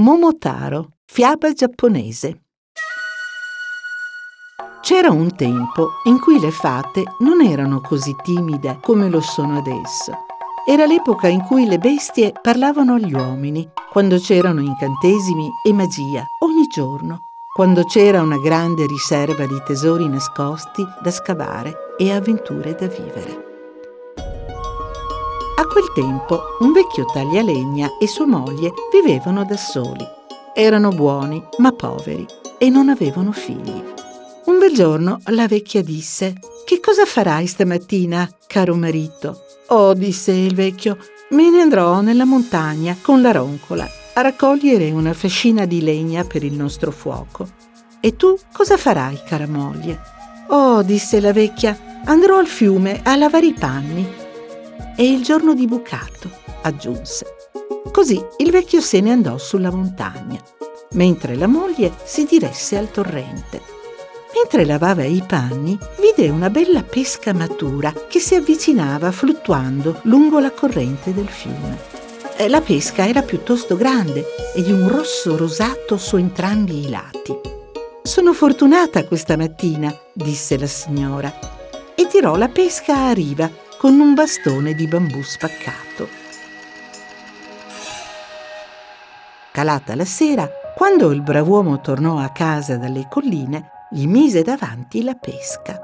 Momotaro, fiaba giapponese. C'era un tempo in cui le fate non erano così timide come lo sono adesso. Era l'epoca in cui le bestie parlavano agli uomini, quando c'erano incantesimi e magia ogni giorno, quando c'era una grande riserva di tesori nascosti da scavare e avventure da vivere. Quel tempo un vecchio taglialegna e sua moglie vivevano da soli. Erano buoni, ma poveri, e non avevano figli. Un bel giorno la vecchia disse: Che cosa farai stamattina, caro marito? Oh, disse il vecchio, me ne andrò nella montagna con la roncola a raccogliere una fascina di legna per il nostro fuoco. E tu cosa farai, cara moglie? Oh, disse la vecchia, andrò al fiume a lavare i panni è il giorno di bucato, aggiunse. Così il vecchio se ne andò sulla montagna, mentre la moglie si diresse al torrente. Mentre lavava i panni, vide una bella pesca matura che si avvicinava fluttuando lungo la corrente del fiume. Eh, la pesca era piuttosto grande e di un rosso rosato su entrambi i lati. Sono fortunata questa mattina, disse la signora, e tirò la pesca a riva con un bastone di bambù spaccato. Calata la sera, quando il brav'uomo tornò a casa dalle colline, gli mise davanti la pesca.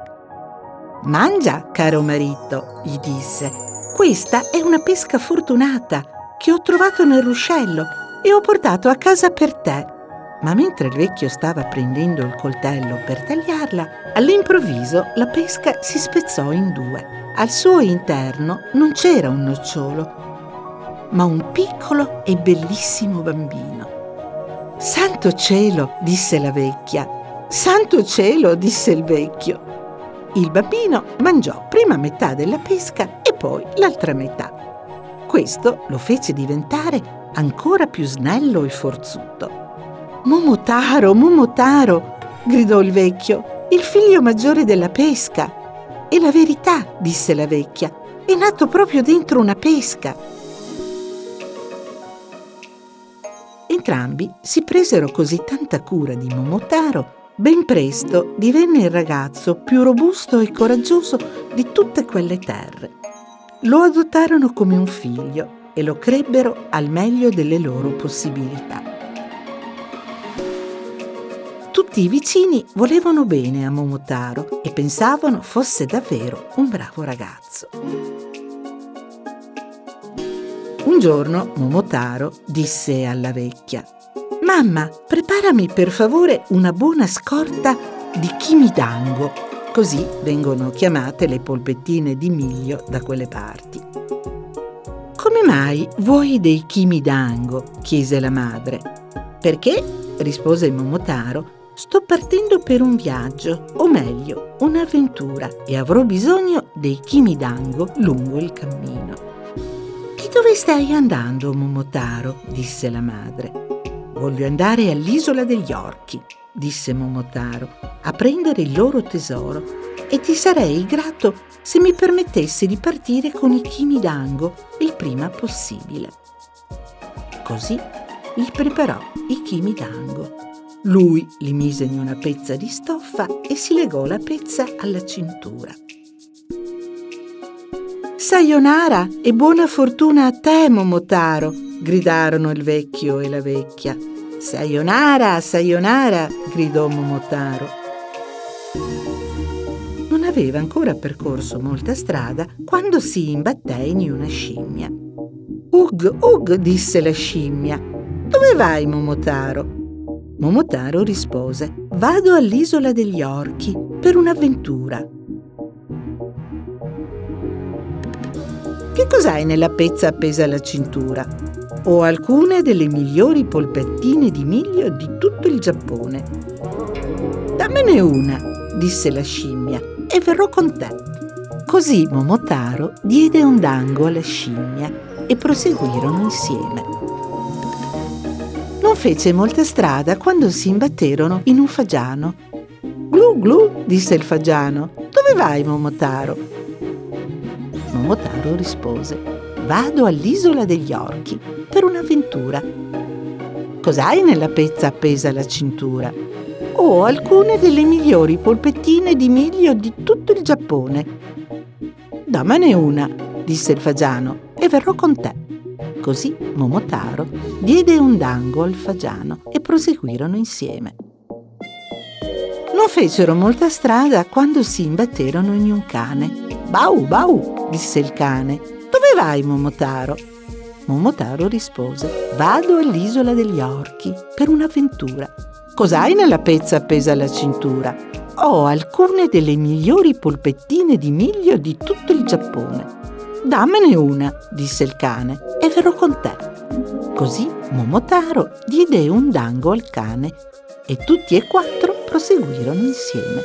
Mangia, caro marito, gli disse. Questa è una pesca fortunata che ho trovato nel ruscello e ho portato a casa per te. Ma mentre il vecchio stava prendendo il coltello per tagliarla, all'improvviso la pesca si spezzò in due. Al suo interno non c'era un nocciolo, ma un piccolo e bellissimo bambino. Santo cielo, disse la vecchia. Santo cielo, disse il vecchio. Il bambino mangiò prima metà della pesca e poi l'altra metà. Questo lo fece diventare ancora più snello e forzuto. Momotaro, Momotaro, gridò il vecchio, il figlio maggiore della pesca. È la verità, disse la vecchia. È nato proprio dentro una pesca. Entrambi si presero così tanta cura di Momotaro, ben presto divenne il ragazzo più robusto e coraggioso di tutte quelle terre. Lo adottarono come un figlio e lo crebbero al meglio delle loro possibilità. Tutti i vicini volevano bene a Momotaro e pensavano fosse davvero un bravo ragazzo. Un giorno Momotaro disse alla vecchia Mamma, preparami per favore una buona scorta di chimidango, così vengono chiamate le polpettine di miglio da quelle parti. Come mai vuoi dei chimidango? chiese la madre. Perché? rispose Momotaro Sto partendo per un viaggio, o meglio, un'avventura, e avrò bisogno dei chimidango lungo il cammino. E dove stai andando, Momotaro? disse la madre. Voglio andare all'isola degli orchi, disse Momotaro, a prendere il loro tesoro, e ti sarei grato se mi permettessi di partire con i chimidango il prima possibile. Così gli preparò i chimidango lui li mise in una pezza di stoffa e si legò la pezza alla cintura. Sayonara e buona fortuna a te, Momotaro, gridarono il vecchio e la vecchia. Sayonara, sayonara, gridò Momotaro. Non aveva ancora percorso molta strada quando si imbatté in una scimmia. Ugh, ugh, disse la scimmia. Dove vai, Momotaro? Momotaro rispose, vado all'isola degli orchi per un'avventura. Che cos'hai nella pezza appesa alla cintura? Ho alcune delle migliori polpettine di miglio di tutto il Giappone. Dammene una, disse la scimmia, e verrò con te. Così Momotaro diede un dango alla scimmia e proseguirono insieme. Fece molta strada quando si imbatterono in un fagiano. Glu glu, disse il fagiano. Dove vai, Momotaro? Momotaro rispose. Vado all'isola degli orchi per un'avventura. Cos'hai nella pezza appesa alla cintura? Ho alcune delle migliori polpettine di miglio di tutto il Giappone. Dammene una, disse il fagiano, e verrò con te. Così Momotaro diede un dango al fagiano e proseguirono insieme. Non fecero molta strada quando si imbatterono in un cane. Bau, bau, disse il cane. Dove vai, Momotaro? Momotaro rispose: Vado all'isola degli orchi per un'avventura. Cos'hai nella pezza appesa alla cintura? Ho alcune delle migliori polpettine di miglio di tutto il Giappone. Dammene una, disse il cane, e verrò con te. Così Momotaro diede un dango al cane e tutti e quattro proseguirono insieme.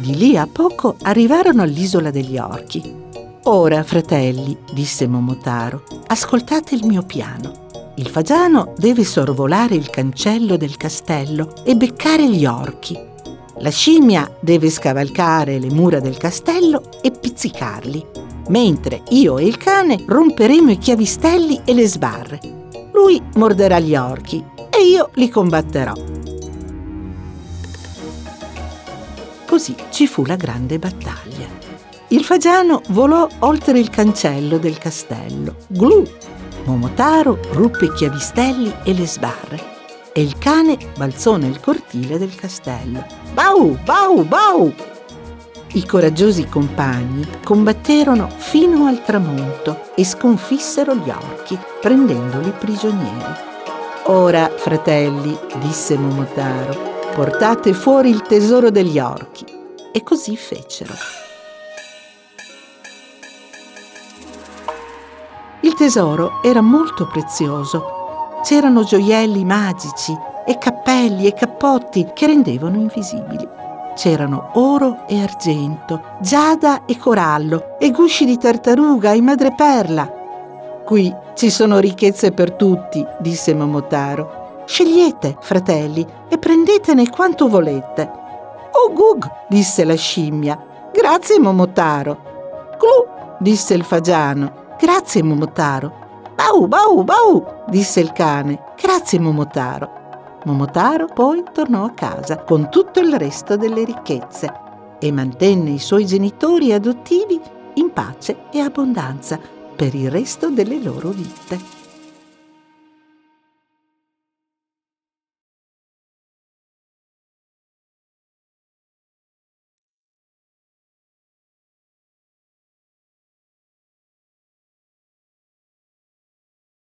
Di lì a poco arrivarono all'isola degli orchi Ora, fratelli, disse Momotaro, ascoltate il mio piano. Il fagiano deve sorvolare il cancello del castello e beccare gli orchi. La scimmia deve scavalcare le mura del castello e pizzicarli, mentre io e il cane romperemo i chiavistelli e le sbarre. Lui morderà gli orchi e io li combatterò. Così ci fu la grande battaglia. Il fagiano volò oltre il cancello del castello. Glu! Momotaro ruppe i chiavistelli e le sbarre e il cane balzò nel cortile del castello. Bau! Bau! Bau! I coraggiosi compagni combatterono fino al tramonto e sconfissero gli orchi, prendendoli prigionieri. Ora, fratelli, disse Momotaro, portate fuori il tesoro degli orchi. E così fecero. Il tesoro era molto prezioso. C'erano gioielli magici e cappelli e cappotti che rendevano invisibili. C'erano oro e argento, giada e corallo, e gusci di tartaruga e madreperla. Qui ci sono ricchezze per tutti, disse Momotaro. Scegliete, fratelli, e prendetene quanto volete. Oh Gug, disse la scimmia. Grazie, Momotaro. Clu, disse il fagiano. Grazie, Momotaro. Bau, bau, bau, disse il cane. Grazie, Momotaro. Momotaro poi tornò a casa con tutto il resto delle ricchezze e mantenne i suoi genitori adottivi in pace e abbondanza per il resto delle loro vite.